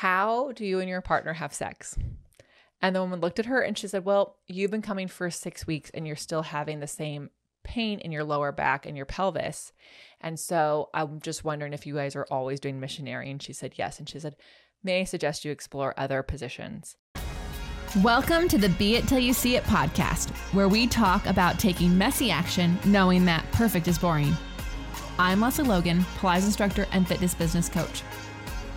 How do you and your partner have sex? And the woman looked at her and she said, Well, you've been coming for six weeks and you're still having the same pain in your lower back and your pelvis. And so I'm just wondering if you guys are always doing missionary. And she said, Yes. And she said, May I suggest you explore other positions? Welcome to the Be It Till You See It podcast, where we talk about taking messy action knowing that perfect is boring. I'm Lesley Logan, Pilates instructor and fitness business coach.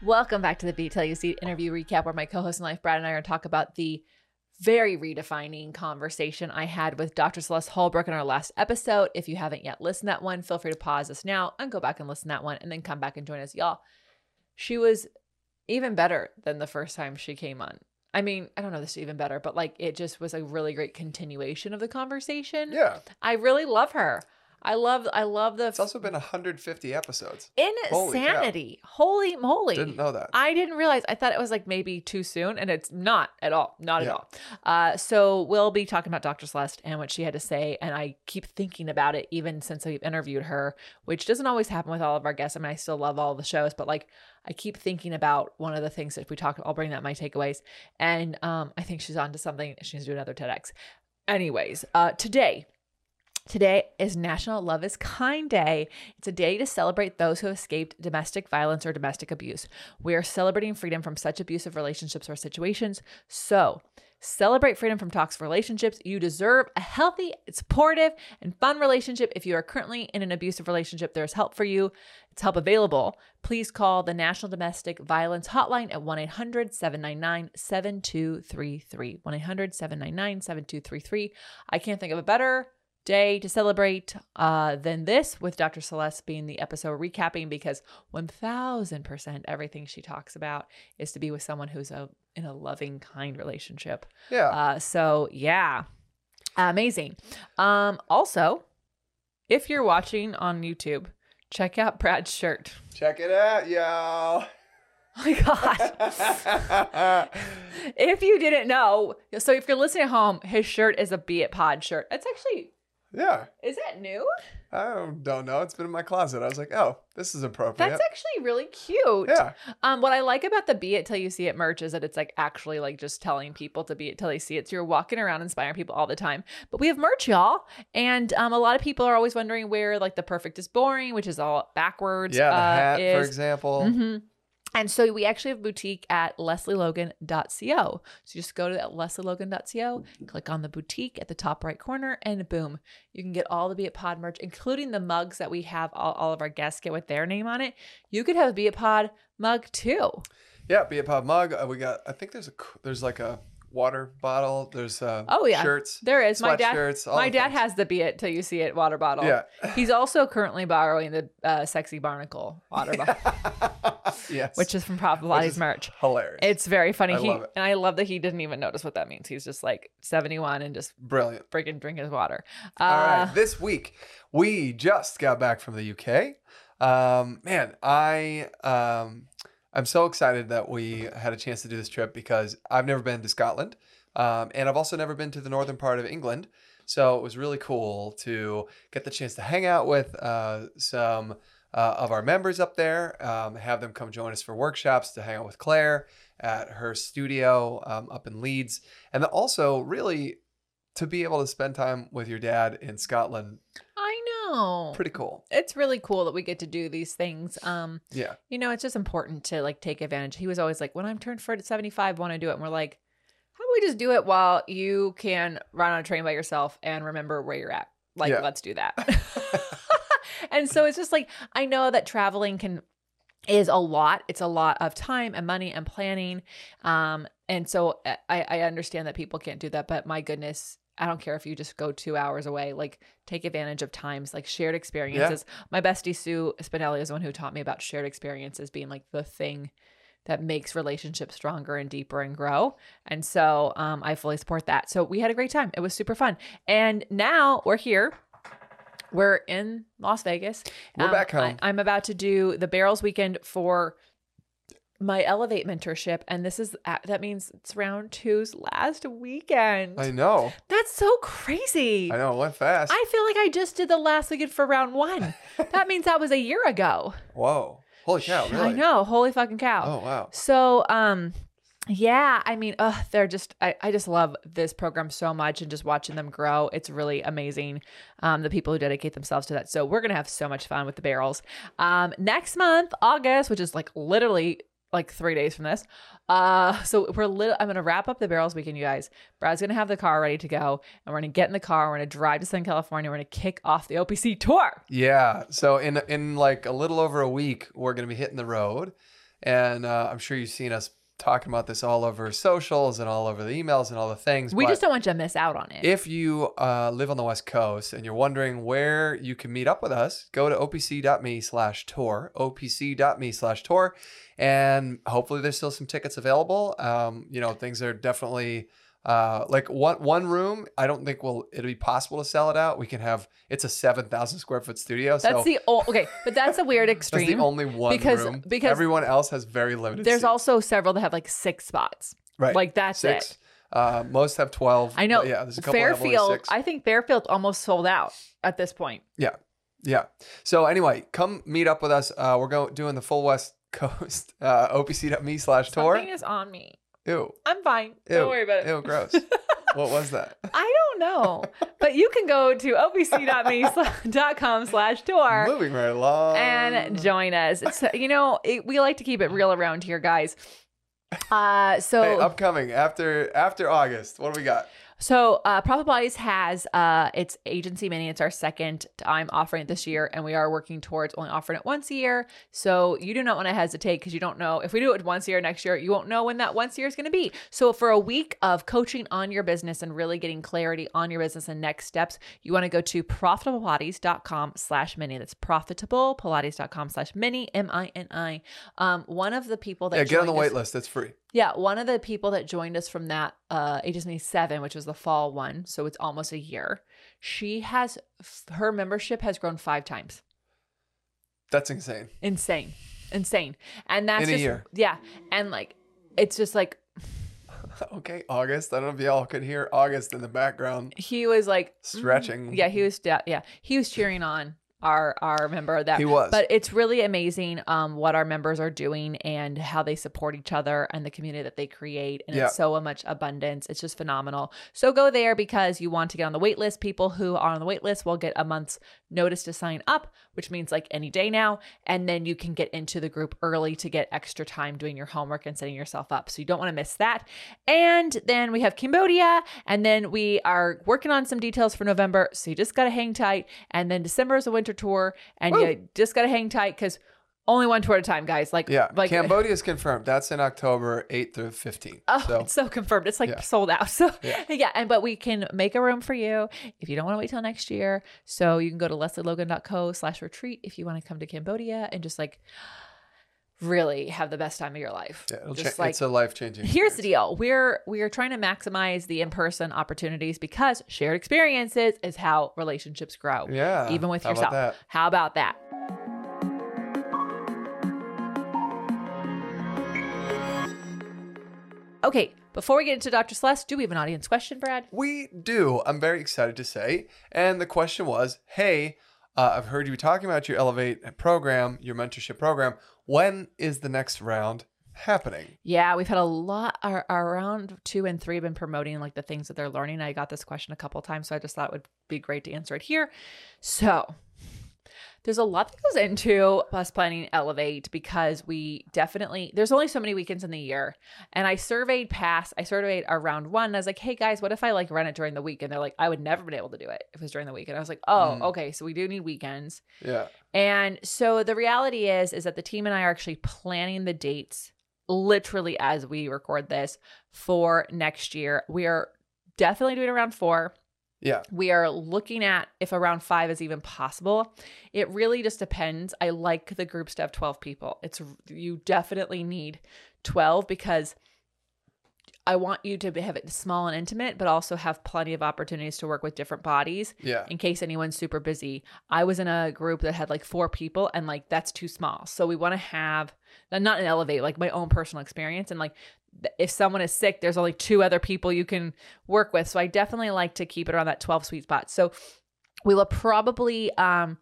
Welcome back to the Be It Till You See interview recap, where my co-host in life, Brad, and I are going to talk about the very redefining conversation I had with Dr. Celeste Holbrook in our last episode. If you haven't yet listened to that one, feel free to pause us now and go back and listen to that one, and then come back and join us, y'all. She was even better than the first time she came on. I mean, I don't know this is even better, but like it just was a really great continuation of the conversation. Yeah. I really love her. I love I love the It's also been 150 episodes. Holy insanity. Holy moly. Didn't know that. I didn't realize. I thought it was like maybe too soon, and it's not at all. Not Yeah. at all. Uh, so we'll be talking about Dr. Celeste and what she had to say, and I keep thinking about it even since we've interviewed her, which doesn't always happen with all of our guests. I mean, I still love all the shows, but like I keep thinking about one of the things that we talk, I'll bring that in my takeaways, and um, I think she's on to something. She needs to do another TEDx. Anyways, uh, today Today is National Love is Kind Day. It's a day to celebrate those who have escaped domestic violence or domestic abuse. We are celebrating freedom from such abusive relationships or situations. So, celebrate freedom from toxic relationships. You deserve a healthy, supportive, and fun relationship. If you are currently in an abusive relationship, there's help for you. It's help available. Please call the National Domestic Violence Hotline at 1 800 799 7233. 1 800 799 7233. I can't think of a better day to celebrate uh, than this with Dr. Celeste being the episode recapping because 1000% everything she talks about is to be with someone who's a, in a loving, kind relationship. Yeah. Uh, so, yeah, amazing. Um, also, if you're watching on YouTube, check out Brad's shirt. Check it out, y'all. Oh my God. if you didn't know, so if you're listening at home, his shirt is a Be It Pod shirt. It's actually, yeah. is that new? I don't, know. It's been in my closet. I was like, oh, this is appropriate. That's actually really cute. yeah. Um, what I like about the Be It Till You See It merch is that it's like actually like just telling people to be it till they see it. So you're walking around inspiring people all the time. But we have merch, y'all. And um, a lot of people are always wondering where like the perfect is boring, which is all backwards. Yeah. The uh, hat, for is. example. Mhm. And so we actually have a boutique at lesleylogan.co. So just go to lesleylogan.co, click on the boutique at the top right corner, and boom, you can get all the Be It Pod merch, including the mugs that we have all, all of our guests get with their name on it. You could have a Be It Pod mug too. Yeah. Be It Pod mug. Uh, we got, I think there's a there's like a water bottle. There's uh, Oh, yeah. shirts. There is. My dad all my dad things. has the Be It Till You See It water bottle. Yeah. He's also currently borrowing the uh, Sexy Barnacle water bottle, yes. which is from Prop Pilates merch. hilarious. It's very funny. I he love it. and I love that he didn't even notice what that means. He's just like 71 and just brilliant. freaking drink his water. Uh, All right. This week, we just got back from the UK. Um, man, I um, I'm so excited that we had a chance to do this trip because I've never been to Scotland, um, and I've also never been to the northern part of England. So it was really cool to get the chance to hang out with uh, some uh, of our members up there, um, have them come join us for workshops, to hang out with Claire at her studio um, up in Leeds, and also really to be able to spend time with your dad in Scotland. Know. Pretty cool. it's really cool that we get to do these things. Um, Yeah. you know, it's just important to like take advantage. He was always like, when I'm turned 40 75, want to do it. And we're like, how about we just do it while you can ride on a train by yourself and remember where you're at? Like, Yeah. let's do that. and so it's just like, I know that traveling can is a lot. It's a lot of time and money and planning. Um, and so uh, I, I understand that people can't do that, but my goodness, I don't care if you just go two hours away, like take advantage of times, like shared experiences. My bestie Sue Spinelli is the one who taught me about shared experiences being like the thing that makes relationships stronger and deeper and grow. And so um, I fully support that. So we had a great time. It was super fun. And now we're here. We're in Las Vegas. We're back home. I, I'm about to do the Barrels weekend for my Elevate mentorship, and this is uh, that means it's round two's last weekend. I know. That's so crazy. I know. It went fast. I feel like I just did the last weekend for round one. that means that was a year ago. Whoa. Holy cow. Really? I know. Holy fucking cow. Oh, wow. So, um, yeah, I mean, ugh, they're just, I, I just love this program so much and just watching them grow. It's really amazing. Um, the people who dedicate themselves to that. So we're to have so much fun with the barrels. Um, next month, August, which is like literally like three days from this. Uh, so we're lit- I'm gonna wrap up the barrels weekend, you guys. Brad's gonna have the car ready to go, and we're gonna get in the car. We're gonna drive to Southern California. We're gonna kick off the OPC tour. Yeah. So in in like a little over a week, we're gonna be hitting the road, and uh, I'm sure you've seen us talking about this all over socials and all over the emails and all the things. We just don't want you to miss out on it. If you uh, live on the West Coast and you're wondering where you can meet up with us, go to opc.me slash tour, opc.me slash tour, and hopefully there's still some tickets available. Um, you know, things are definitely uh, like one one room. I don't think will it'll be possible to sell it out. We can have it's a seven thousand square foot studio. that's so the o- okay, but that's a weird that's extreme. the only one because- room. because everyone else has very limited. There's seats. also several that have like six spots. right Like that's six. it. Uh, most have twelve. I know. yeah, there's a couple that have only Fairfield. I think Fairfield almost sold out at this point. Yeah. Yeah. So anyway, come meet up with us. Uh, we're going doing the full West Coast uh, opc.me slash tour. Something is on me. Ew. I'm fine. Ew. Don't worry about it. Ew, gross. what was that? I don't know, but you can go to opc.me.com slash tour Moving right along. and join us. It's, you know, it, we like to keep it real around here, guys. Uh, so hey, upcoming after after August. What do we got? So, uh, Profit Bodies has uh, its agency mini. It's our second time offering it this year, and we are working towards only offering it once a year. So, you do not want to hesitate because you don't know if we do it once a year next year, you won't know when that once a year is going to be. So, for a week of coaching on your business and really getting clarity on your business and next steps, you want to go to profitablepilates.com slash mini. That's profitablepilates.com slash mini, M I N I. Um, one of the people that Yeah, get on the wait list. It's free. Yeah, one of the people that joined us from that uh Ages Me 7, which was the fall one, so it's almost a year. She has her membership has grown 5 times. That's insane. Insane. Insane. And that's In a just year. yeah, and like it's just like okay, August. I don't know if y'all could hear August in the background he was like stretching. yeah, he was yeah, he was cheering on our our member that He was. but it's really amazing um what our members are doing and how they support each other and the community that they create and Yeah. it's so much abundance it's just phenomenal so go there because you want to get on the wait list people who are on the wait list will get a month's notice to sign up which means like any day now and then you can get into the group early to get extra time doing your homework and setting yourself up. So you don't want to miss that. And then we have cambodia and then we are working on some details for november. So you just got to hang tight. And then december is a winter tour and Woo. you just got to hang tight because only one tour at a time guys like Yeah, like Cambodia is confirmed. That's in October 8th through 15th. Oh, so it's so confirmed. It's like Yeah. sold out. So Yeah. yeah. and but we can make a room for you if you don't want to wait till next year. So you can go to lesleylogan.co slash retreat if you want to come to Cambodia and just like really have the best time of your life. yeah, it'll just cha- it's a life changing. Here's the deal. We're we are trying to maximize the in-person opportunities because shared experiences is how relationships grow. Yeah, Even with about yourself. that? How about that? Okay, before we get into Dr. Celeste, do we have an audience question, Brad? We do. I'm very excited to say. And the question was, hey, uh, I've heard you talking about your Elevate program, your mentorship program. When is the next round happening? Yeah, we've had a lot. Our, our round two and three have been promoting like the things that they're learning. I got this question a couple times, so I just thought it would be great to answer it here. So there's a lot that goes into us planning Elevate because we definitely there's only so many weekends in the year. And I surveyed past, I surveyed around one. And I was like, hey guys, what if I like run it during the week? And they're like, I would never been able to do it if it was during the week. And I was like, oh, Mm. okay, so we do need weekends. Yeah. And so the reality is is that the team and I are actually planning the dates literally as we record this for next year. We are definitely doing around 4. Yeah. We are looking at if around five is even possible. It really just depends. I like the groups to have 12 people. It's you definitely need 12 because I want you to have it small and intimate, but also have plenty of opportunities to work with different bodies Yeah. in case anyone's super busy. I was in a group that had like four people and like that's too small. So we want to have not an elevate, like my own personal experience. And like if someone is sick, there's only two other people you can work with. So I definitely like to keep it around that 12 sweet spot. So we will probably um,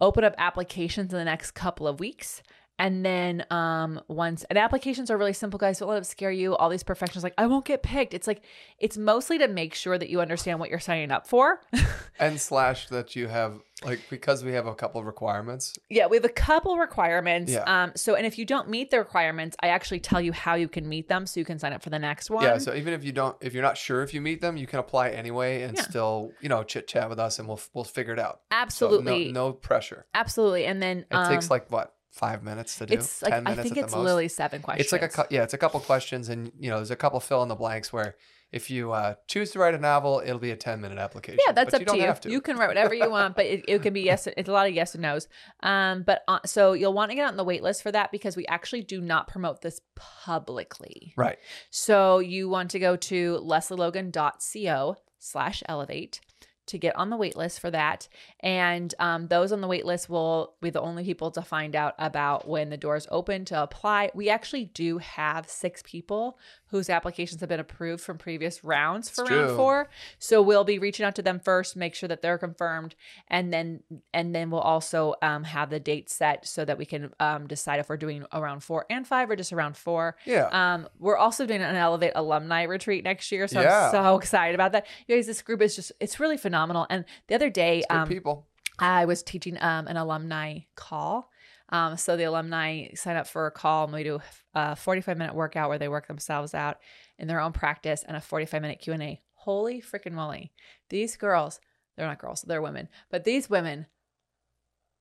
open up applications in the next couple of weeks. And then um once and applications are really simple, guys. Don't let it scare you. All these perfections like I won't get picked. It's like it's mostly to make sure that you understand what you're signing up for. And slash that you have like because we have a couple of requirements. yeah, we have a couple requirements. Yeah. Um, so and if you don't meet the requirements, I actually tell you how you can meet them so you can sign up for the next one. Yeah. So even if you don't, if you're not sure if you meet them, you can apply anyway and Yeah. still, you know, chit chat with us and we'll we'll figure it out. So absolutely. no, no pressure. Absolutely. And then It um, takes like what five minutes to do. it's like I think it's literally seven questions. It's like a yeah, it's a couple questions, and you know, there's a couple fill in the blanks where if you uh, choose to write a novel, it'll be a ten minute application. Yeah, that's but up you don't to you. Have to. You can write whatever you want, but it, it can be yes. It's a lot of yes and nos. Um, but uh, so you'll want to get on the wait list for that because we actually do not promote this publicly. right. So you want to go to lesleylogan.co slash elevate to get on the wait list for that. And um, those on the wait list will be the only people to find out about when the doors open to apply. We actually do have six people whose applications have been approved from previous rounds for It's round true. four. So we'll be reaching out to them first, make sure that they're confirmed, and then and then we'll also um, have the date set so that we can um, decide if we're doing around four and five or just around four. Yeah. Um, we're also doing an Elevate alumni retreat next year, so Yeah. I'm so excited about that. You guys, this group is just it's really phenomenal. And the other day, um, people. I was teaching um an alumni call. Um, so the alumni sign up for a call and we do a 45 minute workout where they work themselves out in their own practice and a 45 minute Q&A. Holy freaking moly. These girls, they're not girls, they're women, but these women,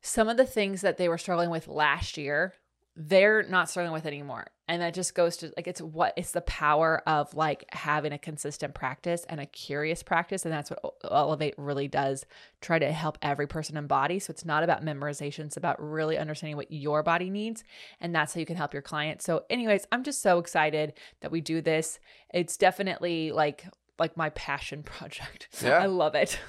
some of the things that they were struggling with last year, they're not struggling with anymore. And that just goes to like it's what it's the power of like having a consistent practice and a curious practice. And that's what Elevate really does try to help every person embody. So it's not about memorization, it's about really understanding what your body needs. And that's how you can help your client. So, anyways, I'm just so excited that we do this. It's definitely like like my passion project. Yeah. I love it.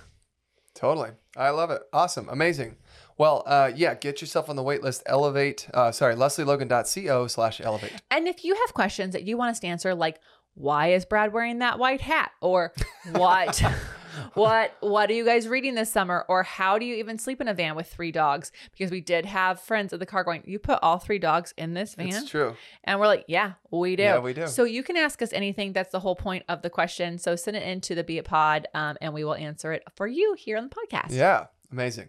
Totally. I love it. Awesome. Amazing. Well, uh, yeah, get yourself on the wait list. Elevate, uh, sorry, lesleylogan.co slash elevate. And if you have questions that you want us to answer, like why is Brad wearing that white hat, or what, what, what are you guys reading this summer, or how do you even sleep in a van with three dogs? Because we did have friends at the car going, you put all three dogs in this van, It's true. and we're like, yeah, we do. Yeah, we do. So you can ask us anything. That's the whole point of the question. So send it into the Be It Pod, um, and we will answer it for you here on the podcast. Yeah. Amazing.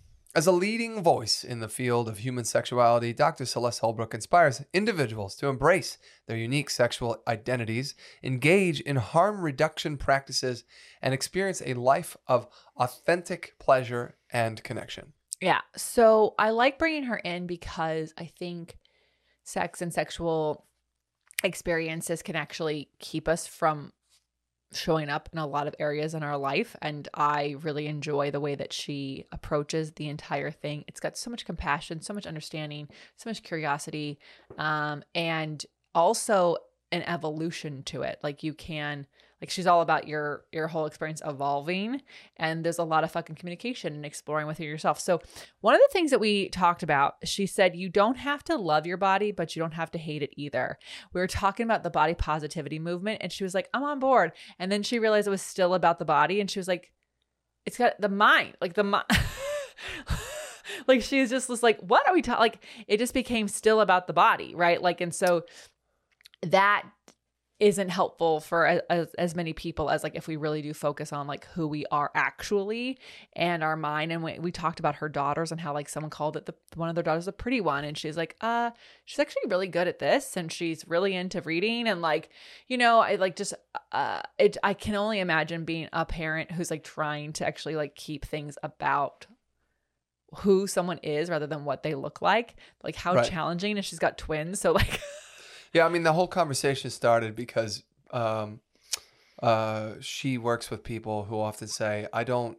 As a leading voice in the field of human sexuality, Dr. Celeste Holbrook inspires individuals to embrace their unique sexual identities, engage in harm reduction practices, and experience a life of authentic pleasure and connection. Yeah. So I like bringing her in because I think sex and sexual experiences can actually keep us from showing up in a lot of areas in our life. And I really enjoy the way that she approaches the entire thing. It's got so much compassion, so much understanding, so much curiosity, um, and also an evolution to it. Like you can like she's all about your your whole experience evolving and there's a lot of fucking communication and exploring with yourself. So one of the things that we talked about she said you don't have to love your body but you don't have to hate it either. We were talking about the body positivity movement and she was like i'm on board. And then she realized it was still about the body and she was like it's got the mind like the mind like she's just was like what are we talking like it just became still about the body right? Like and so that isn't helpful for as, as many people as like if we really do focus on like who we are actually and our mind. And we, we talked about her daughters and how like someone called it the one of their daughters a pretty one. And she's like uh she's actually really good at this and she's really into reading. And like you know i like just uh it i can only imagine being a parent who's like trying to actually like keep things about who someone is rather than what they look like. Like how Right. challenging. And she's got twins. So like Yeah, I mean the whole conversation started because um, uh, she works with people who often say, "I don't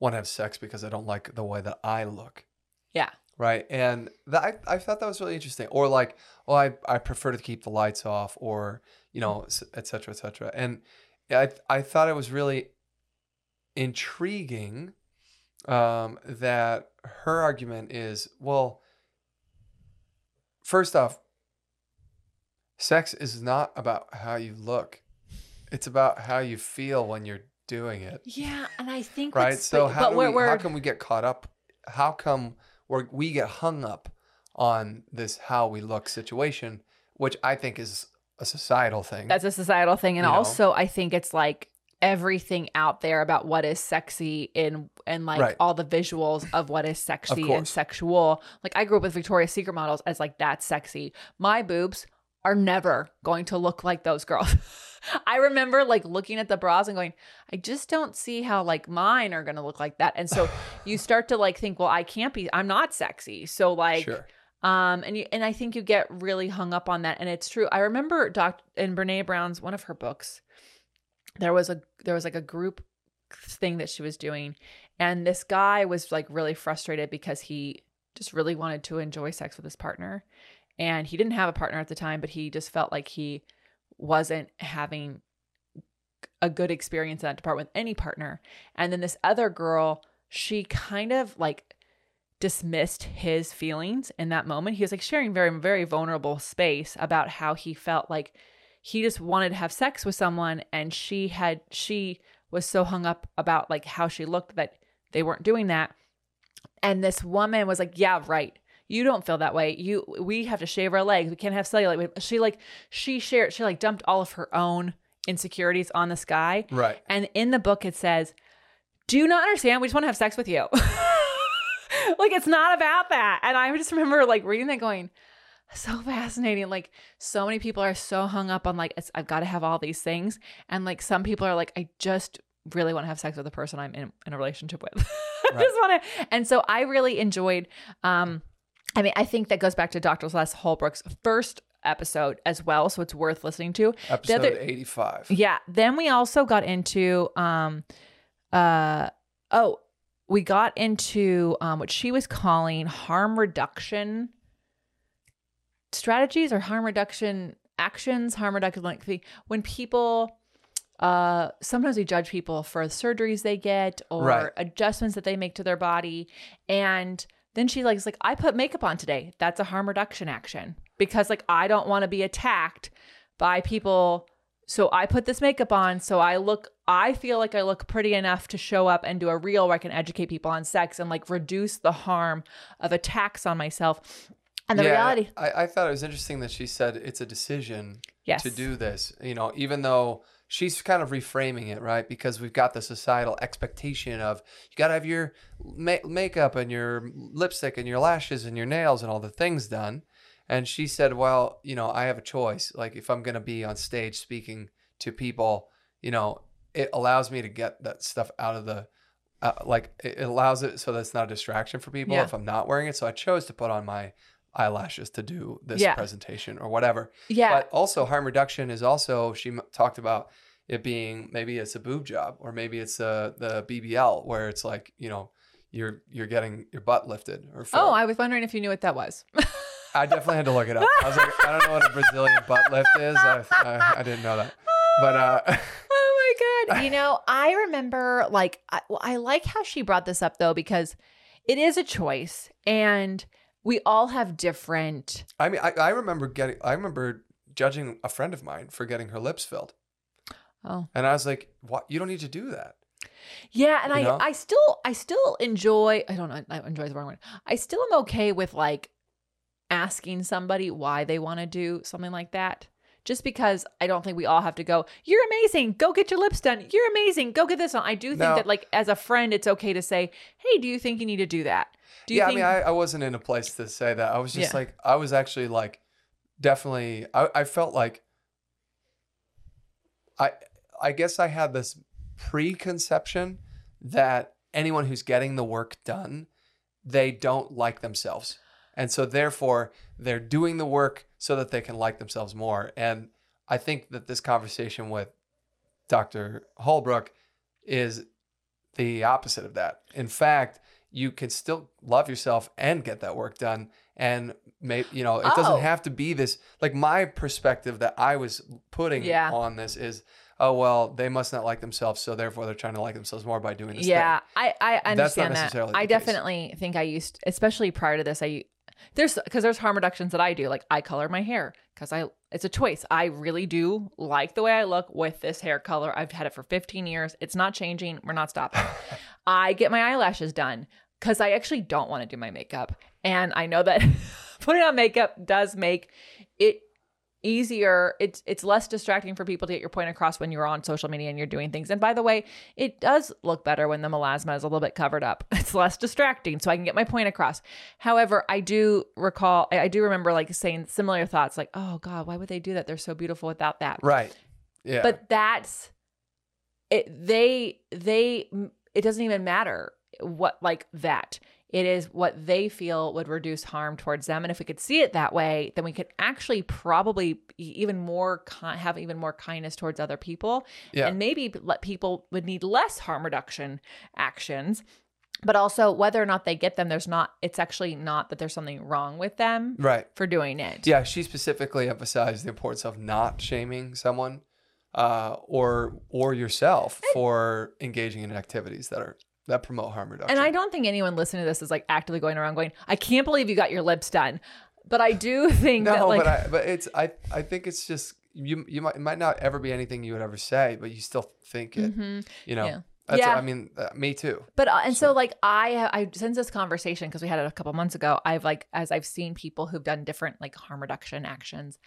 want to have sex because I don't like the way that I look." yeah Right, and that I, I thought that was really interesting. Or like, well, I, I prefer to keep the lights off, or you know, et cetera, et cetera. And I I thought it was really intriguing um, that her argument is well. First off, sex is not about how you look; it's about how you feel when you're doing it yeah and i think right? So but, how but do we're, we, we're how can we get caught up? How come we we get hung up on this how we look situation, which I think is a societal thing. That's a societal thing. And You know? also I think it's like everything out there about what is sexy in and like Right. all the visuals of what is sexy and sexual. Like I grew up with Victoria's Secret models as like that's sexy. My boobs are never going to look like those girls. I remember like looking at the bras and going, I just don't see how like mine are going to look like that. And so you start to like think, well, I can't be I'm not sexy. So like sure. um, and you and I think you get really hung up on that, and it's true. I remember Doc in Brene Brown's one of her books. There was a there was like a group thing that she was doing, and this guy was like really frustrated because he just really wanted to enjoy sex with his partner, and he didn't have a partner at the time, but he just felt like he wasn't having a good experience in that department with any partner. And then this other girl, she kind of like dismissed his feelings in that moment. He was like sharing very, very vulnerable space about how he felt like he just wanted to have sex with someone and she had she was so hung up about like how she looked that they weren't doing that. And this woman was like, Yeah, right. You don't feel that way. You we have to shave our legs. We can't have cellulite. She like she shared she like dumped all of her own insecurities on this guy. Right. And in the book, it says, Do you not understand? We just want to have sex with you. like, it's not about that. And I just remember like reading that going, so fascinating. Like, so many people are so hung up on like, it's, I've got to have all these things. And like, some people are like, I just really want to have sex with the person I'm in, in a relationship with. I Right. just want to. And so I really enjoyed, um, I mean, I think that goes back to Dr. Celeste Holbrook's first episode as well. So it's worth listening to. Episode other- 85. Yeah. Then we also got into um uh oh, we got into um what she was calling harm reduction strategies or harm reduction actions, harm reduction like the when people uh sometimes we judge people for the surgeries they get or Right. adjustments that they make to their body and then she like is like I put makeup on today. That's a harm reduction action because like I don't want to be attacked by people so I put this makeup on so I look I feel like I look pretty enough to show up and do a reel where I can educate people on sex and like reduce the harm of attacks on myself. And the Yeah, reality I, I thought it was interesting that she said it's a decision Yes. to do this. You know, even though she's kind of reframing it, right? Because we've got the societal expectation of you got to have your ma- makeup and your lipstick and your lashes and your nails and all the things done. And she said, "Well, you know, I have a choice. Like if I'm going to be on stage speaking to people, you know, it allows me to get that stuff out of the uh, like it allows it so that's not a distraction for people Yeah. if I'm not wearing it. So I chose to put on my eyelashes to do this Yeah. presentation or whatever. Yeah. But also harm reduction is also she talked about it being maybe it's a boob job or maybe it's uh, the BBL where it's like you know you're you're getting your butt lifted or oh. I was wondering if you knew what that was. I definitely had to look it up. I was like I don't know what a Brazilian butt lift is. I, I, I didn't know that. But uh, oh my god! you know, I remember like I, I like how she brought this up though because it is a choice and we all have different I mean, I, I remember getting, I remember judging a friend of mine for getting her lips filled. Oh. And I was like, what? You don't need to do that. Yeah, and You I know? I still I still enjoy I don't know I enjoy the wrong word. I still am okay with like asking somebody why they want to do something like that. Just because I don't think we all have to go, you're amazing, go get your lips done. You're amazing, go get this on. I do think No. that like as a friend, it's okay to say, Hey, do you think you need to do that? Do you yeah, think I mean, I, I wasn't in a place to say that. I was just Yeah. like, I was actually like, definitely. I, I felt like, I, I guess I had this preconception that anyone who's getting the work done, they don't like themselves, and so therefore they're doing the work so that they can like themselves more. And I think that this conversation with Dr. Holbrook is the opposite of that. In fact, you can still love yourself and get that work done. And maybe, you know, it Oh. doesn't have to be this like my perspective that I was putting Yeah. on this is, oh, well, they must not like themselves. So therefore they're trying to like themselves more by doing this. yeah, thing. I I That's not understand that. necessarily I the case. definitely think I used, especially prior to this, I there's because there's harm reductions that I do. Like I color my hair because I it's a choice. I really do like the way I look with this hair color. I've had it for 15 years. It's not changing. We're not stopping. I get my eyelashes done because I actually don't want to do my makeup, and I know that putting on makeup does make it easier. It's it's less distracting for people to get your point across when you're on social media and you're doing things. And by the way it does look better when the melasma is a little bit covered up. It's less distracting so i can get my point across. However i do recall i do remember like saying similar thoughts like oh god why would they do that? They're so beautiful without that. Right. Yeah. but that's it they they it doesn't even matter what like that it is what they feel would reduce harm towards them and if we could see it that way then we could actually probably even more have even more kindness towards other people Yeah. and maybe let people would need less harm reduction actions but also whether or not they get them there's not it's actually not that there's something wrong with them right. for doing it Yeah, she specifically emphasized the importance of not shaming someone uh, or or yourself for engaging in activities that are that promote harm reduction. And I don't think anyone listening to this is like actively going around going, I can't believe you got your lips done. But I do think no, that like but I, but it's I I think it's just you you might it might not ever be anything you would ever say, but you still think it. Mhm. You know. Yeah. That's, Yeah. I mean, uh, me too. But uh, and so like I I since this conversation because we had it a couple months ago, I've like as I've seen people who've done different like harm reduction actions,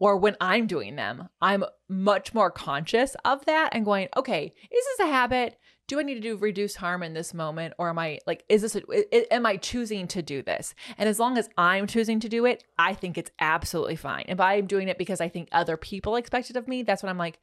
or when I'm doing them, I'm much more conscious of that and going, okay, is this a habit? Do I need to do reduce harm in this moment, or am I like, is this? A, am I choosing to do this? And as long as I'm choosing to do it, I think it's absolutely fine. If I'm doing it because I think other people expect it of me, that's when I'm like,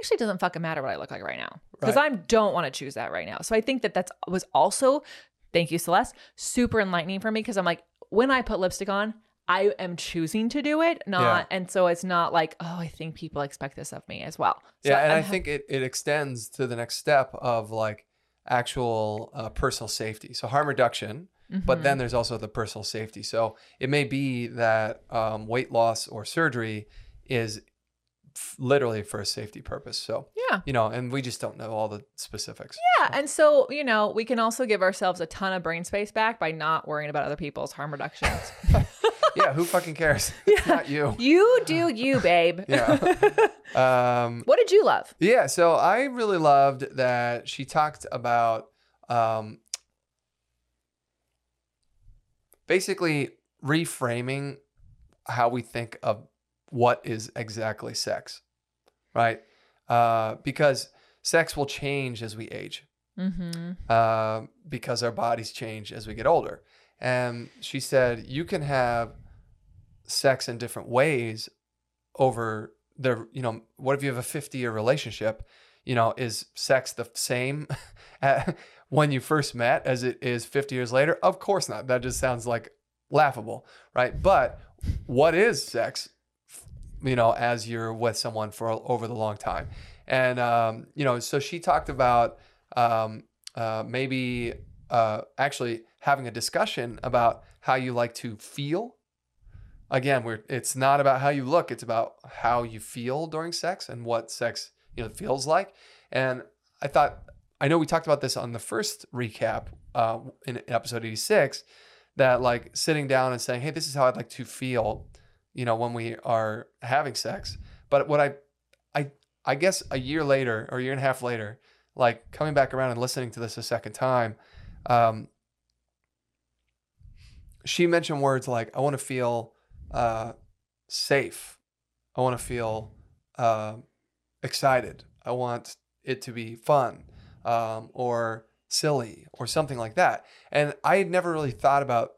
actually, doesn't fucking matter what I look like right now because Right. I don't want to choose that right now. So I think that that's was also, thank you, Celeste, super enlightening for me because I'm like, when I put lipstick on, I am choosing to do it, not, and so it's not like, oh, I think people expect this of me as well. So yeah, and I I'm- think it, it extends to the next step of like actual uh, personal safety. So harm reduction, but Mhm. then there's also the personal safety. So it may be that um, weight loss or surgery is f- literally for a safety purpose. So yeah, you know, and we just don't know all the specifics. yeah, and so you know, we can also give ourselves a ton of brain space back by not worrying about other people's harm reductions. yeah, who fucking cares? It's not you. you do you, babe. Yeah. Um, what did you love? Yeah, so I really loved that she talked about um, basically reframing how we think of what is exactly sex, right? Uh, because sex will change as we age, Mm-hmm. uh, because our bodies change as we get older. And she said you can have sex in different ways over the, you know, what if you have a 50 year relationship? You know, is sex the same when you first met as it is 50 years later? Of course not. That just sounds like laughable, right? But what is sex, you know, as you're with someone for over the long time? And, um, you know, so she talked about um, uh, maybe uh, actually having a discussion about how you like to feel. Again, we're it's not about how you look; it's about how you feel during sex and what sex you know feels like. And I thought I know we talked about this on the first recap uh, in episode 86 that like sitting down and saying, "Hey, this is how I'd like to feel," you know, when we are having sex. But what I I I guess a year later or a year and a half later, like coming back around and listening to this a second time, um, she mentioned words like, "I want to feel uh, safe. I want to feel uh, excited. I want it to be fun um, or silly or something like that." And I had never really thought about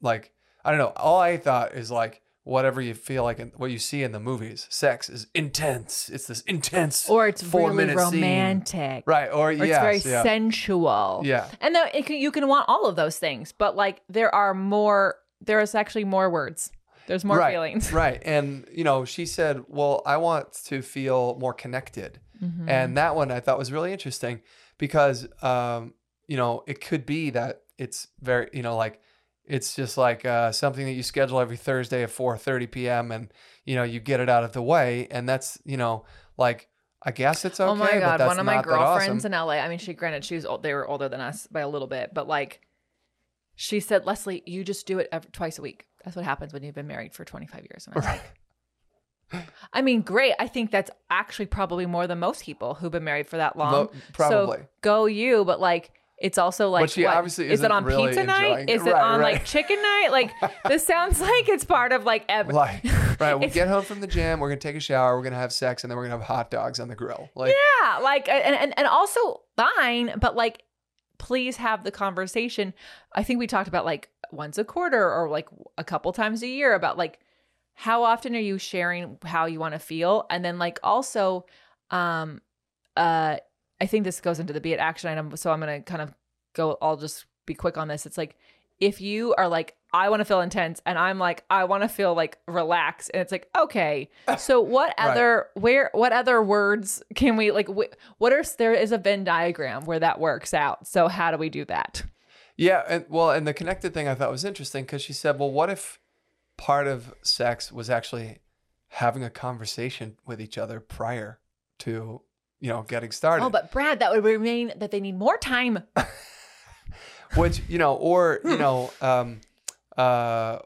like I don't know. All I thought is like whatever you feel like in, what you see in the movies. Sex is intense. It's this intense Or it's four really minute scene. romantic. Right. Or, Or yes, it's very yeah. sensual. Yeah. And though it can, you can want all of those things, but like there are more. There is actually more words. There's more right, feelings. Right. And, you know, she said, well, I want to feel more connected. Mm-hmm. And that one I thought was really interesting because, um, you know, it could be that it's very, you know, like it's just like uh, something that you schedule every Thursday at 4:30 p.m. and you know you get it out of the way, and that's you know like I guess it's okay. oh my god, one of my girlfriends awesome. in LA. I mean, she granted she was old, they were older than us by a little bit, but like she said, Lesley, you just do it every, twice a week. That's what happens when you've been married for 25 years. And I was like, I mean, great. I think that's actually probably more than most people who've been married for that long. Mo- probably. So go you, but like it's also like she what, obviously is it on really pizza night? it. Is it Right, on right. like chicken night? Like this sounds like it's part of like every like right, we get home from the gym, we're gonna take a shower, we're gonna have sex, and then we're gonna have hot dogs on the grill. Like Yeah, like and, and and also fine, but like please have the conversation. I think we talked about like once a quarter or like a couple times a year about like how often are you sharing how you want to feel and then like also um uh I think this goes into the be it action item so I'm going to kind of go I'll just be quick on this. It's like if you are like I want to feel intense and I'm like I want to feel like relaxed and it's like okay. So what Right. other where what other words can we like wh- what are there is a Venn diagram where that works out. So how do we do that? Yeah, and well, and the connected thing I thought was interesting because she said, "Well, what if part of sex was actually having a conversation with each other prior to, you know, getting started?" oh but Brad that would remain that they need more time. Which you know, or you know, um, uh,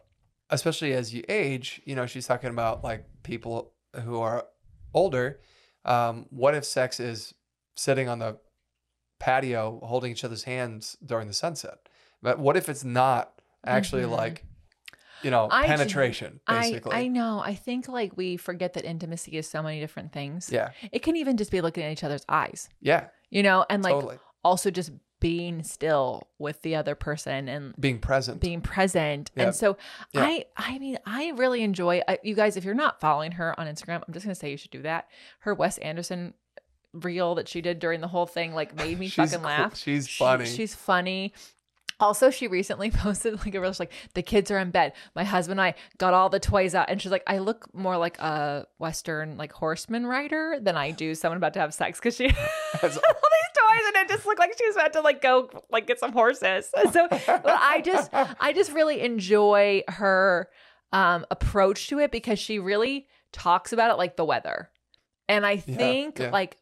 especially as you age, you know, she's talking about like people who are older. Um, what if sex is sitting on the patio holding each other's hands during the sunset? But what if it's not actually Mhm. like, you know, I penetration, basically? I I know I think like we forget that intimacy is so many different things yeah, it can even just be looking at each other's eyes yeah, you know and like totally. also just being still with the other person and Being present. being present. And so i i mean i really enjoy uh, you guys if you're not following her on instagram i'm just gonna say you should do that. Her wes anderson reel that she did during the whole thing like made me fucking cool. laugh. She's She- funny. she's funny. Also she recently posted like a real like the kids are in bed. My husband and i got all the toys out. And she's like i look more like a western like horseman rider than i do someone about to have sex. Because she That's all and it just looked like she was about to like go like get some horses. So I just I just really enjoy her um approach to it because she really talks about it like the weather. And I Yeah, think yeah. like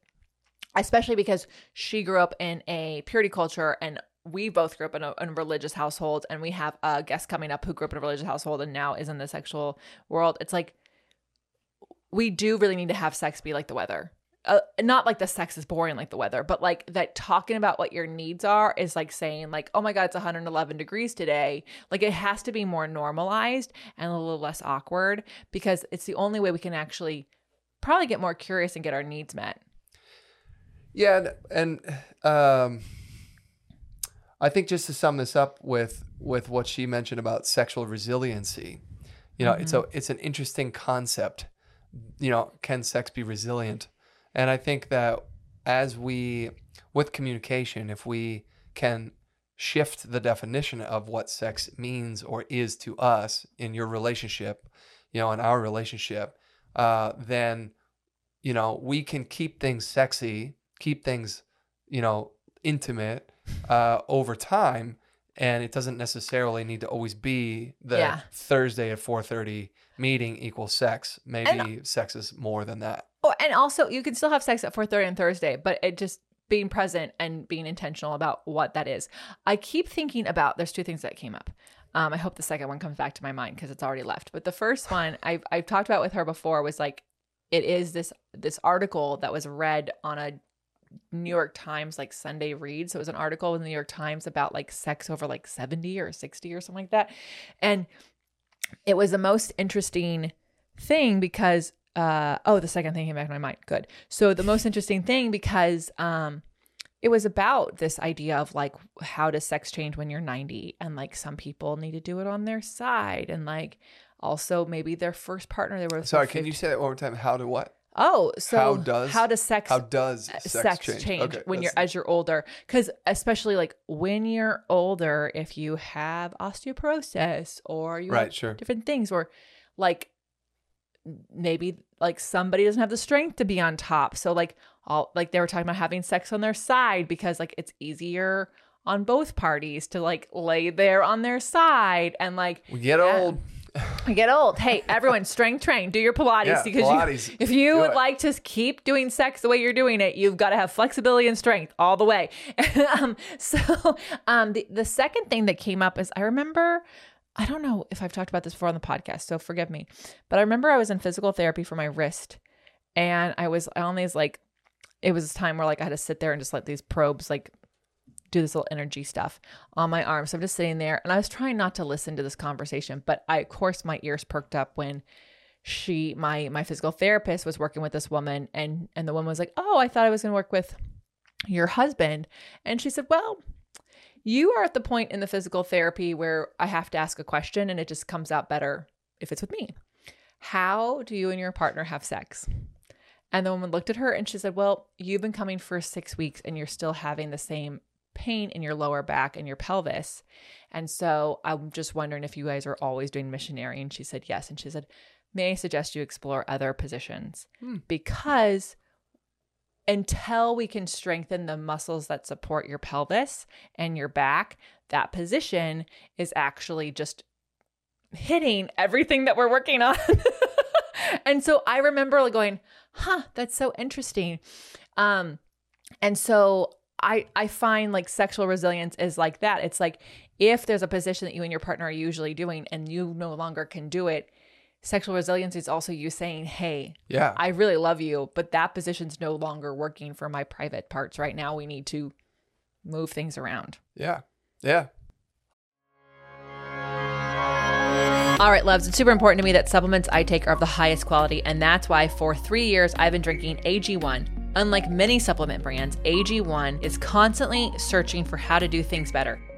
especially because she grew up in a purity culture and we both grew up in a, in a religious household and we have a guest coming up who grew up in a religious household and now is in the sexual world. It's like we do really need to have sex be like the weather. Uh, not like the sex is boring like the weather, but like that talking about what your needs are is like saying like, oh my god, it's 111 degrees today. Like it has to be more normalized and a little less awkward because it's the only way we can actually probably get more curious and get our needs met. Yeah, and, and um, I think just to sum this up with with what she mentioned about sexual resiliency, you know, it's a it's an interesting concept. You know, can sex be resilient? And I think that as we with communication, if we can shift the definition of what sex means or is to us in your relationship, you know, in our relationship, uh, then you know we can keep things sexy, keep things, you know, intimate uh, over time, and it doesn't necessarily need to always be the Yeah. Thursday at four thirty meeting equals sex. Maybe sex is more than that. Oh, and also you can still have sex at 4:30 on Thursday, but it just being present and being intentional about what that is. I keep thinking about there's two things that came up. Um, I hope the second one comes back to my mind because it's already left. But the first one I've I've talked about with her before was like it is this this article that was read on a New York Times like Sunday read. So it was an article in the New York Times about like sex over like 70 or 60 or something like that. And it was the most interesting thing because uh oh the second thing came back to my mind. Good. So the most interesting thing because um it was about this idea of like how does sex change when you're 90 and like some people need to do it on their side and like also maybe their first partner they were Sorry, can you say that one more time? How to what? Oh, so How does- how does sex How does uh, sex, change? Okay, when you're as you're older because especially like when you're older if you have osteoporosis or you Right, have sure. different things or like maybe like somebody doesn't have the strength to be on top so like all like they were talking about having sex on their side because like it's easier on both parties to like lay there on their side and like we get yeah. old. Get old. Hey, everyone, strength train. Do your Pilates Yeah, because Pilates. You, if you would it. like to keep doing sex the way you're doing it, you've got to have flexibility and strength all the way. um, so, um, the the second thing that came up is I remember. I don't know if I've talked about this before on the podcast, so forgive me. But I remember I was in physical therapy for my wrist, and I was on these like, it was a time where like I had to sit there and just let these probes like do this little energy stuff on my arm. So I'm just sitting there and I was trying not to listen to this conversation, but I of course my ears perked up when she my my physical therapist was working with this woman and and the woman was like, "Oh, I thought I was going to work with your husband." And she said, "Well, you are at the point in the physical therapy where I have to ask a question and it just comes out better if it's with me. How do you and your partner have sex?" And the woman looked at her and she said, Well, you've been coming for six weeks and you're still having the same pain in your lower back and your pelvis. And so I'm just wondering if you guys are always doing missionary. And she said, Yes. And she said, May I suggest you explore other positions? Hmm. Because until we can strengthen the muscles that support your pelvis and your back, that position is actually just hitting everything that we're working on. and so I remember going, huh, that's so interesting. Um, and so I I find like sexual resilience is like that. It's like if there's a position that you and your partner are usually doing and you no longer can do it, sexual resilience is also you saying, "Hey, Yeah. I really love you, but that position's no longer working for my private parts right now. We need to move things around." yeah. Yeah. All right, loves, it's super important to me that supplements I take are of the highest quality, and that's why for three years I've been drinking AG1. Unlike many supplement brands, AG1 is constantly searching for how to do things better.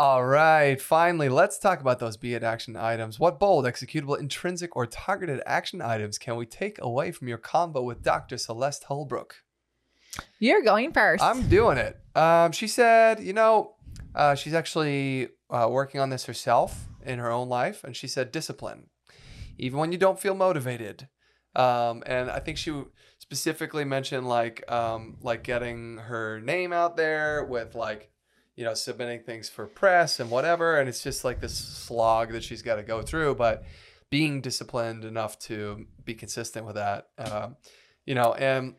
All right. Finally, let's talk about those be it action items. What bold, executable, intrinsic, or targeted action items can we take away from your combo with Dr. Celeste Holbrook? You're going 1st I'm doing it. Um, she said, you know, uh, she's actually uh, working on this herself in her own life, and she said discipline, even when you don't feel motivated. Um, and I think she specifically mentioned like um, like getting her name out there with like you know submitting things for press and whatever, and it's just like this slog that she's got to go through, but being disciplined enough to be consistent with that, um, you know, and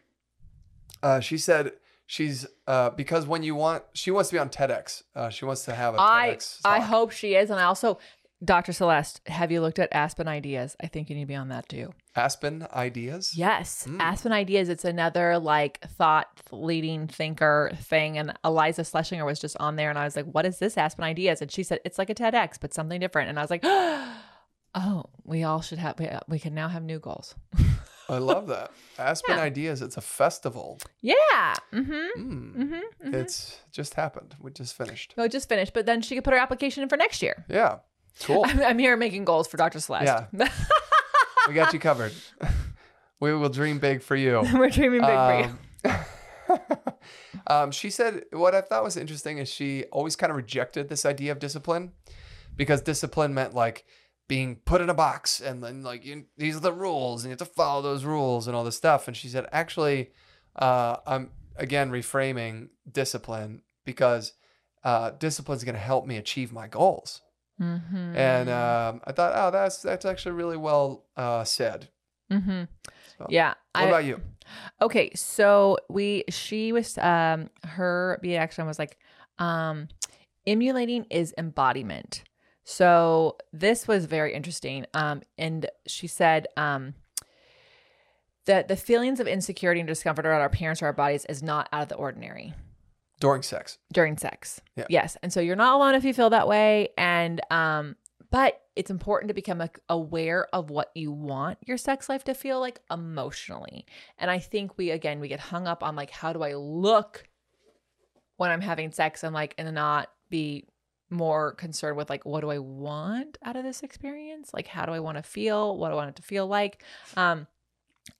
uh, she said she's uh, because when you want, she wants to be on TEDx. Uh, she wants to have a I TEDx. I talk. hope she is, and I also, Dr. Celeste, have you looked at Aspen Ideas? I think you need to be on that too. Aspen ideas. Yes, Mm. Aspen Ideas. It's another like thought leading thinker thing, and Iliza Shlesinger was just on there, and I was like, "What is this Aspen Ideas?" And she said it's like a TEDx, but something different. And I was like, "Oh, we all should have. We, we can now have new goals." I love that. Aspen Yeah. ideas. It's a festival. Yeah. Mm-hmm. Mm. Mm-hmm. It's just happened. We just finished. No, just finished, but then she could put her application in for next year. Yeah. Cool. I'm, I'm here making goals for Dr. Celeste. we got you covered. we will dream big for you. We're dreaming big for you. Um, um, she said what I thought was interesting is she always kind of rejected this idea of discipline because discipline meant like being put in a box and then like you, these are the rules and you have to follow those rules and all this stuff. And she said actually, uh, I'm again reframing discipline because uh, discipline is going to help me achieve my goals. Mm-hmm. And um, I thought, oh, that's that's actually really well uh, said. mm-hmm. So, Yeah. What I- about you? Okay, so we she was um her action was like um emulating is embodiment. So this was very interesting. Um and she said um that the feelings of insecurity and discomfort around our parents or our bodies is not out of the ordinary During sex. during sex. Yeah. Yes. And so you're not alone if you feel that way. And um, but it's important to become aware of what you want your sex life to feel like emotionally. And I think we again we get hung up on like how do I look when I'm having sex and like and not be more concerned with like what do I want out of this experience? Like how do I want to feel? What do I want it to feel like? Um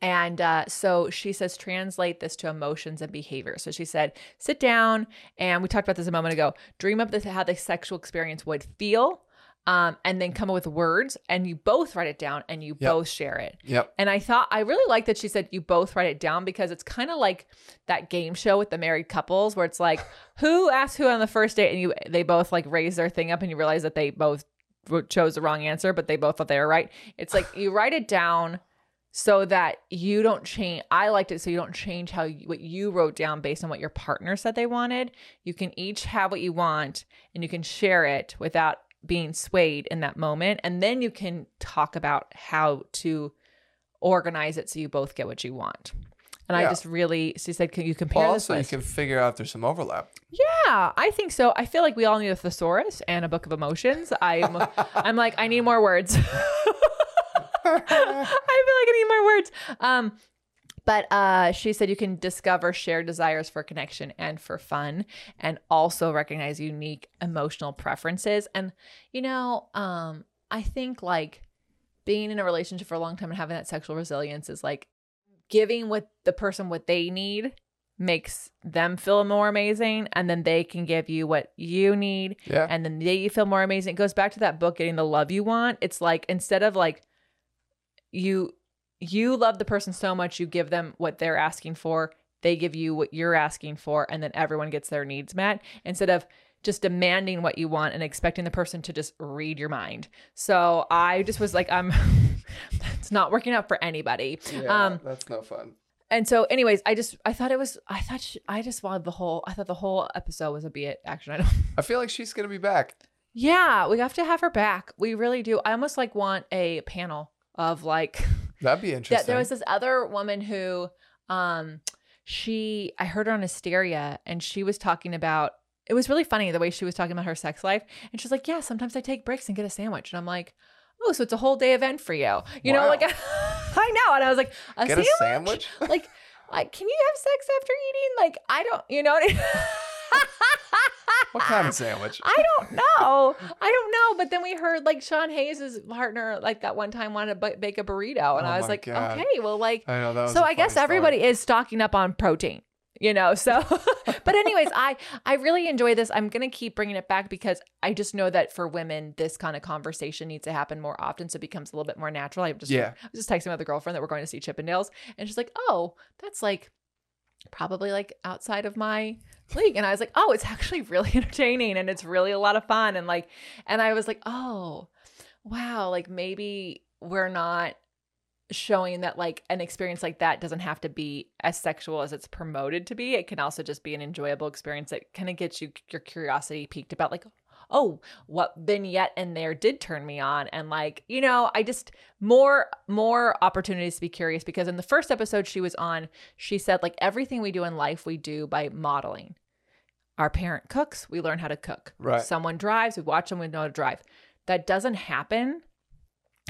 and uh, so she says, translate this to emotions and behavior. So she said, sit down, and we talked about this a moment ago. Dream up this, how the sexual experience would feel, um, and then come up with words, and you both write it down, and you Yep. both share it. Yep. And I thought I really like that she said you both write it down because it's kind of like that game show with the married couples where it's like who asked who on the first date, and you they both like raise their thing up, and you realize that they both chose the wrong answer, but they both thought they were right. It's like you write it down so that you don't change. I liked it so you don't change how you, what you wrote down based on what your partner said they wanted. You can each have what you want, and you can share it without being swayed in that moment, and then you can talk about how to organize it so you both get what you want. And I just really, she said, can you compare Well, this also, you can figure out if there's some overlap. Yeah, I think so. I feel like we all need a thesaurus and a book of emotions. I'm, I'm like, I need more words. I feel like I need more words. Um, but uh, she said you can discover shared desires for connection and for fun, and also recognize unique emotional preferences. And you know, um, I think like being in a relationship for a long time and having that sexual resilience is like giving what the person what they need makes them feel more amazing and then they can give you what you need Yeah. and then they you feel more amazing. It goes back to that book, getting the love you want. It's like instead of like you you love the person so much, you give them what they're asking for, they give you what you're asking for, and then everyone gets their needs met instead of just demanding what you want and expecting the person to just read your mind. So I just was like, I'm it's not working out for anybody. Yeah, Um, that's no fun. and so, anyways, I just I thought it was I thought she, I just wanted the whole I thought the whole episode was a be it action item. I feel like she's gonna be back. Yeah, we have to have her back. We really do. I almost like want a panel of like That'd be interesting. that. There was this other woman who, um, she I heard her on Hysteria, and she was talking about. It was really funny the way she was talking about her sex life, and she's like, "Yeah, sometimes I take breaks and get a sandwich," and I'm like. Oh, so it's a whole day event for you, you know? Like, I know, and I was like, a Get a sandwich? sandwich? like, like, can you have sex after eating? Like, I don't, you know. What kind of sandwich? I don't know. I don't know. But then we heard like Sean Hayes' partner, like that one time, wanted to b- bake a burrito, and Oh I was like, God. okay, well, like, I know that so I guess story. everybody is stocking up on protein. you know. So, but anyways, I I really enjoy this. I'm gonna keep bringing it back because I just know that for women, this kind of conversation needs to happen more often, so it becomes a little bit more natural. I'm just Yeah. I was just texting with a girlfriend that we're going to see Chippendales, and she's like, "Oh, that's like." Probably like outside of my league. And I was like, oh, it's actually really entertaining and it's really a lot of fun. And like, and I was like, oh, wow, like maybe we're not showing that like an experience like that doesn't have to be as sexual as it's promoted to be. It can also just be an enjoyable experience that kind of gets you your curiosity piqued about like, oh, what vignette in there did turn me on. And like, you know, I just more more opportunities to be curious because in the first episode she was on, she said like everything we do in life we do by modeling. Our parent cooks, we learn how to cook. Right. Someone drives, we watch them, we know how to drive. That doesn't happen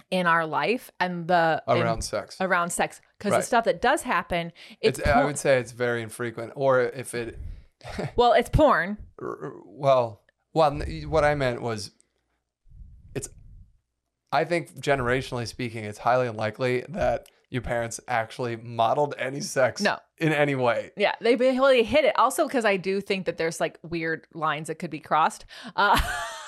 in our life and the in- Around sex. around sex because the stuff that does happen it's, It's, I would say it's very infrequent. Or if it, well it's porn well, well, what I meant was, it's. I think generationally speaking, it's highly unlikely that your parents actually modeled any sex No. in any way. yeah they really hit it also because i do think that there's like weird lines that could be crossed uh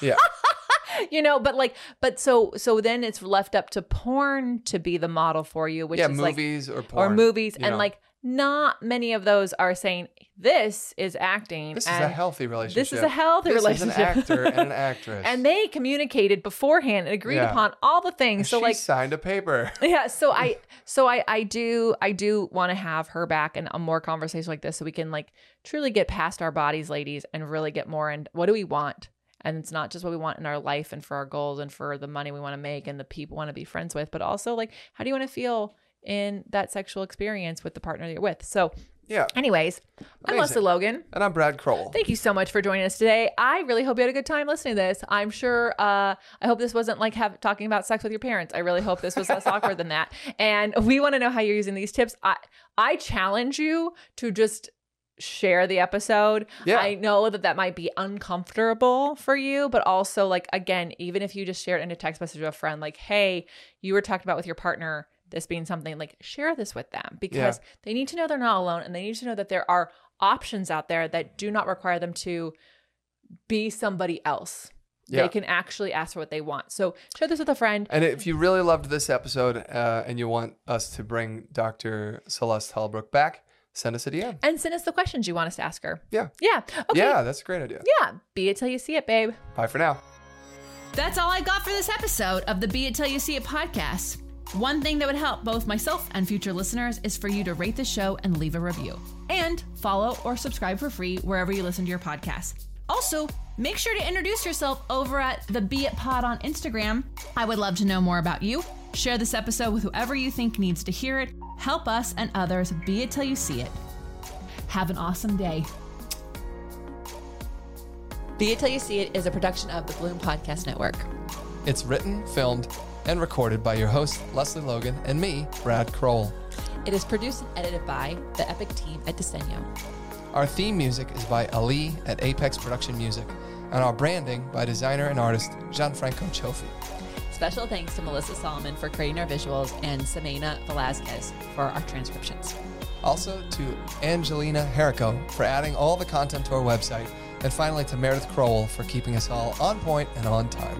Yeah. you know but like but so so then it's left up to porn to be the model for you which yeah, is like movies or porn or movies and know. like not many of those are saying this is acting this is a healthy relationship. this is a healthy This relationship is an actor and an actress. and they communicated beforehand and agreed Yeah. upon all the things And so she like signed a paper. yeah so i so i i do i do want to have her back and a more conversation like this so we can like truly get past our bodies ladies and really get more and what do we want and it's not just what we want in our life and for our goals and for the money we want to make and the people we want to be friends with but also like how do you want to feel in that sexual experience with the partner that you're with so Yeah. anyways i'm Amazing. Lesley Logan And I'm Brad Kroll. Thank you so much for joining us today. I really hope you had a good time listening to this. I'm sure. Uh, I hope this wasn't like have, talking about sex with your parents. I really hope this was less awkward than that. And we want to know how you're using these tips. I I challenge you to just share the episode. Yeah. I know that that might be uncomfortable for you, but also like again, even if you just share it in a text message to a friend, like, "Hey, you were talking about with your partner." This being something like share this with them because they need to know they're not alone and they need to know that there are options out there that do not require them to be somebody else. Yeah. They can actually ask for what they want. So share this with a friend. And if you really loved this episode uh, and you want us to bring Dr. Celeste Holbrook back, send us a DM. And send us the questions you want us to ask her. Yeah. Yeah. Okay. Yeah, that's a great idea. Yeah. Be it till you see it, babe. Bye for now. That's all I got for this episode of the Be It Till You See It podcast. One thing that would help both myself and future listeners is for you to rate the show and leave a review. And follow or subscribe for free wherever you listen to your podcast. Also, make sure to introduce yourself over at the Be It Pod on Instagram. I would love to know more about you. Share this episode with whoever you think needs to hear it. Help us and others be it till you see it. Have an awesome day. Be it till you see it is a production of the Bloom Podcast Network. It's written, filmed, and recorded by your host, Lesley Logan, and me, Brad Kroll. It is produced and edited by the Epic team at Disenyo. Our theme music is by Ali at Apex Production Music, and our branding by designer and artist Gianfranco Cioffi. Special thanks to Melissa Solomon for creating our visuals and Samena Velazquez for our transcriptions. Also to Angelina Herrico for adding all the content to our website, and finally to Meredith Crowell for keeping us all on point and on time.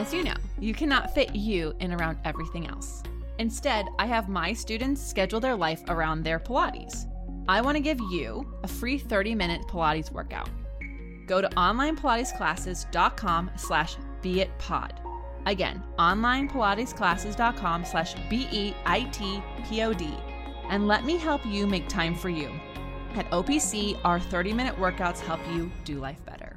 As you know, you cannot fit you in around everything else. Instead, I have my students schedule their life around their Pilates. I want to give you a free 30-minute Pilates workout. Go to onlinepilatesclasses.com slash beitpod. Again, onlinepilatesclasses.com slash B-E-I-T-P-O-D. And let me help you make time for you. At OPC, our 30-minute workouts help you do life better.